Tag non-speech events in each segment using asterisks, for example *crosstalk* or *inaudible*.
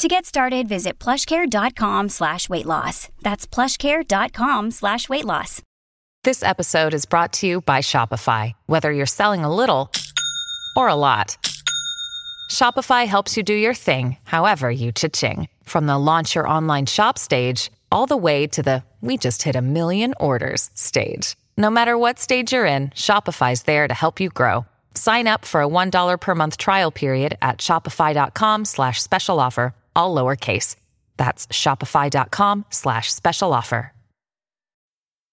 To get started, visit plushcare.com slash weight loss. That's plushcare.com slash weight loss. This episode is brought to you by Shopify. Whether you're selling a little or a lot, Shopify helps you do your thing, however you cha-ching. From the launch your online shop stage, all the way to the we just hit a million orders stage. No matter what stage you're in, Shopify's there to help you grow. Sign up for a $1 per month trial period at shopify.com slash special offer, all lowercase. That's shopify.com slash special offer.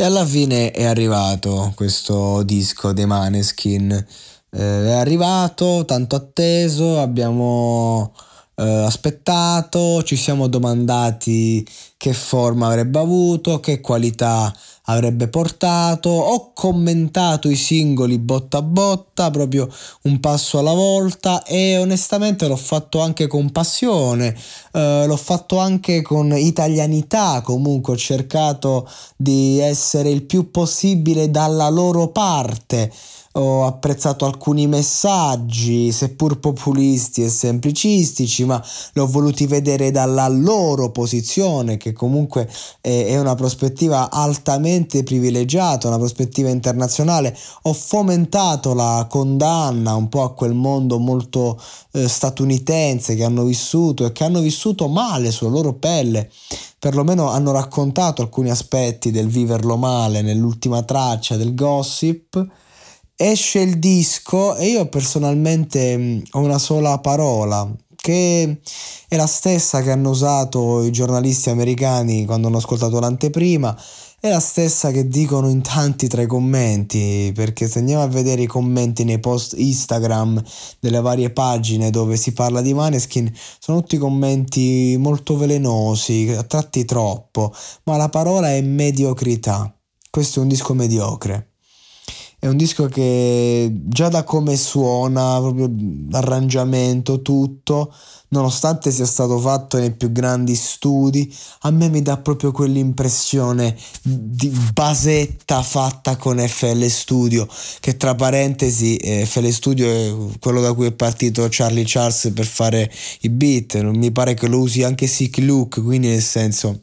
E alla fine è arrivato questo disco dei Maneskin. Eh, è arrivato, tanto atteso, abbiamo eh, aspettato, ci siamo domandati che forma avrebbe avuto, che qualità avrebbe portato. Ho commentato i singoli botta a botta, proprio un passo alla volta e onestamente l'ho fatto anche con passione, eh, l'ho fatto anche con italianità, comunque ho cercato di essere il più possibile dalla loro parte ho apprezzato alcuni messaggi, seppur populisti e semplicistici, ma li ho voluti vedere dalla loro posizione, che comunque è una prospettiva altamente privilegiata, una prospettiva internazionale. Ho fomentato la condanna un po' a quel mondo molto eh, statunitense che hanno vissuto e che hanno vissuto male sulla loro pelle perlomeno hanno raccontato alcuni aspetti del viverlo male nell'ultima traccia del gossip esce il disco e io personalmente mm, ho una sola parola che è la stessa che hanno usato i giornalisti americani quando hanno ascoltato l'anteprima è la stessa che dicono in tanti tra i commenti perché se andiamo a vedere i commenti nei post Instagram delle varie pagine dove si parla di Maneskin sono tutti commenti molto velenosi a tratti troppo ma la parola è mediocrità. Questo è un disco mediocre è un disco che già da come suona, proprio l'arrangiamento, tutto, nonostante sia stato fatto nei più grandi studi, a me mi dà proprio quell'impressione di basetta fatta con FL Studio, che tra parentesi eh, FL Studio è quello da cui è partito Charlie Charles per fare i beat, non mi pare che lo usi anche Sick Luke, quindi nel senso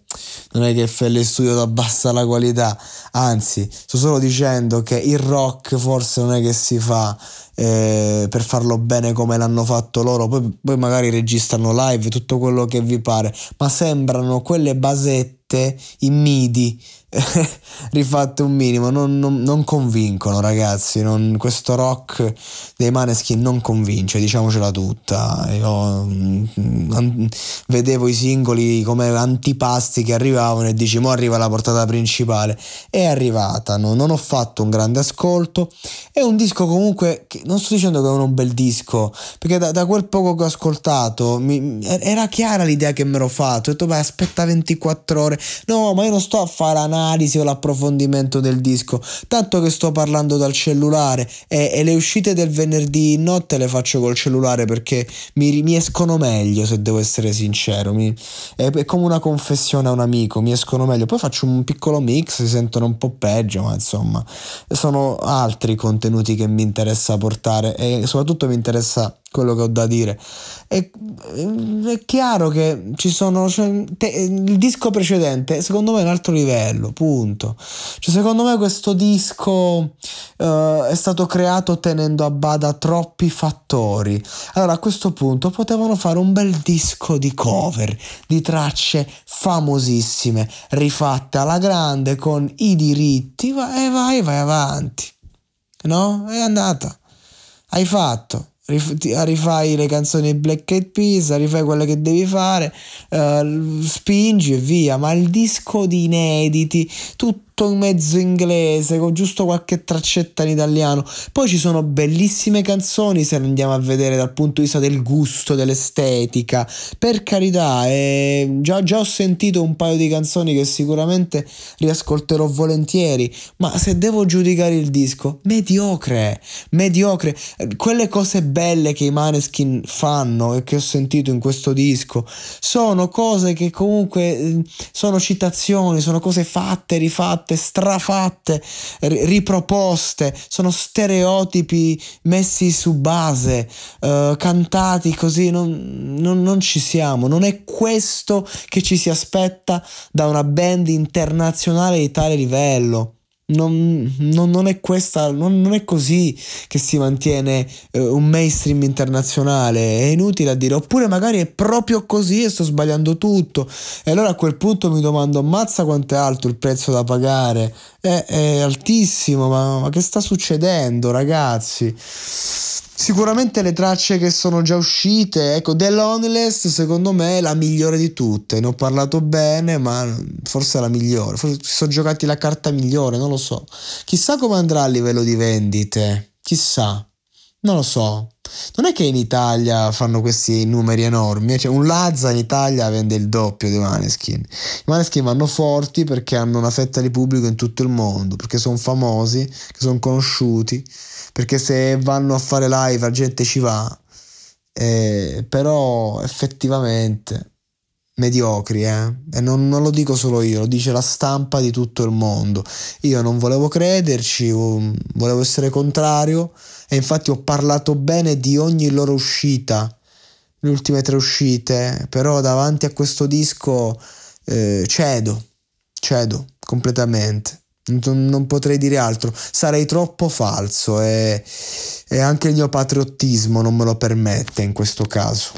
non è che FL Studio abbassa la qualità, anzi sto solo dicendo che il rock forse non è che si fa eh, per farlo bene come l'hanno fatto loro, poi, poi magari registrano live tutto quello che vi pare, ma sembrano quelle basette in midi *laughs* rifatte un minimo, non, non, non convincono ragazzi, non, questo rock dei Maneskin non convince, diciamocela tutta. Io mm, an, vedevo i singoli come antipasti che arrivavano e dici mo arriva la portata principale. È arrivata, no? non ho fatto un grande ascolto, è un disco comunque, che, non sto dicendo che è un bel disco, perché da, da quel poco che ho ascoltato mi, era chiara l'idea che mi ero fatto, ho detto beh aspetta 24 ore, no ma io non sto a fare l'analisi o l'approfondimento del disco, tanto che sto parlando dal cellulare e, e le uscite del venerdì notte le faccio col cellulare perché mi, mi escono meglio se devo essere sincero, mi, è, è, come una confessione a un amico, mi escono meglio, poi faccio un piccolo mix, si sentono un po' peggio, ma insomma sono altri contenuti che mi interessa portare e soprattutto mi interessa quello che ho da dire. È, è chiaro che ci sono. Cioè, te, il disco precedente, secondo me, è un altro livello. Punto. Cioè, secondo me, questo disco uh, è stato creato tenendo a bada troppi fattori. Allora a questo punto potevano fare un bel disco di cover, di tracce famosissime, rifatte alla grande con i diritti, vai, vai, vai avanti. No? È andata. Hai fatto rifai le canzoni Black Eyed Peas, rifai quelle che devi fare, uh, spingi e via, ma il disco di inediti, tutto tutto mezzo inglese, con giusto qualche traccetta in italiano. Poi ci sono bellissime canzoni se andiamo a vedere dal punto di vista del gusto, dell'estetica. Per carità, eh, già, già ho sentito un paio di canzoni che sicuramente riascolterò volentieri, ma se devo giudicare il disco, mediocre, mediocre. Quelle cose belle che i Maneskin fanno e che ho sentito in questo disco sono cose che comunque eh, sono citazioni, sono cose fatte, rifatte fatte, strafatte, riproposte, sono stereotipi messi su base, uh, cantati così, non, non, non ci siamo, non è questo che ci si aspetta da una band internazionale di tale livello. Non, non, non, è questa, non, non, è così che si mantiene eh, un mainstream internazionale. È inutile a dire, oppure magari è proprio così e sto sbagliando tutto. E allora a quel punto mi domando: ammazza quanto è alto il prezzo da pagare? È, è altissimo, ma, ma che sta succedendo, ragazzi? Sicuramente le tracce che sono già uscite, ecco, The Loneless secondo me è la migliore di tutte. Ne ho parlato bene, ma forse è la migliore. Forse si sono giocati la carta migliore, non lo so. Chissà come andrà a livello di vendite. Chissà. Non lo so. Non è che in Italia fanno questi numeri enormi, cioè un Lazza in Italia vende il doppio dei Maneskin. I Maneskin vanno forti perché hanno una fetta di pubblico in tutto il mondo, perché sono famosi, sono conosciuti perché se vanno a fare live la gente ci va, eh, però effettivamente mediocri, eh? e non, non, lo dico solo io, lo dice la stampa di tutto il mondo. Io non volevo crederci, volevo essere contrario e infatti ho parlato bene di ogni loro uscita, le ultime tre uscite, però davanti a questo disco eh, cedo, cedo completamente non potrei dire altro, sarei troppo falso e, e, anche il mio patriottismo non me lo permette in questo caso.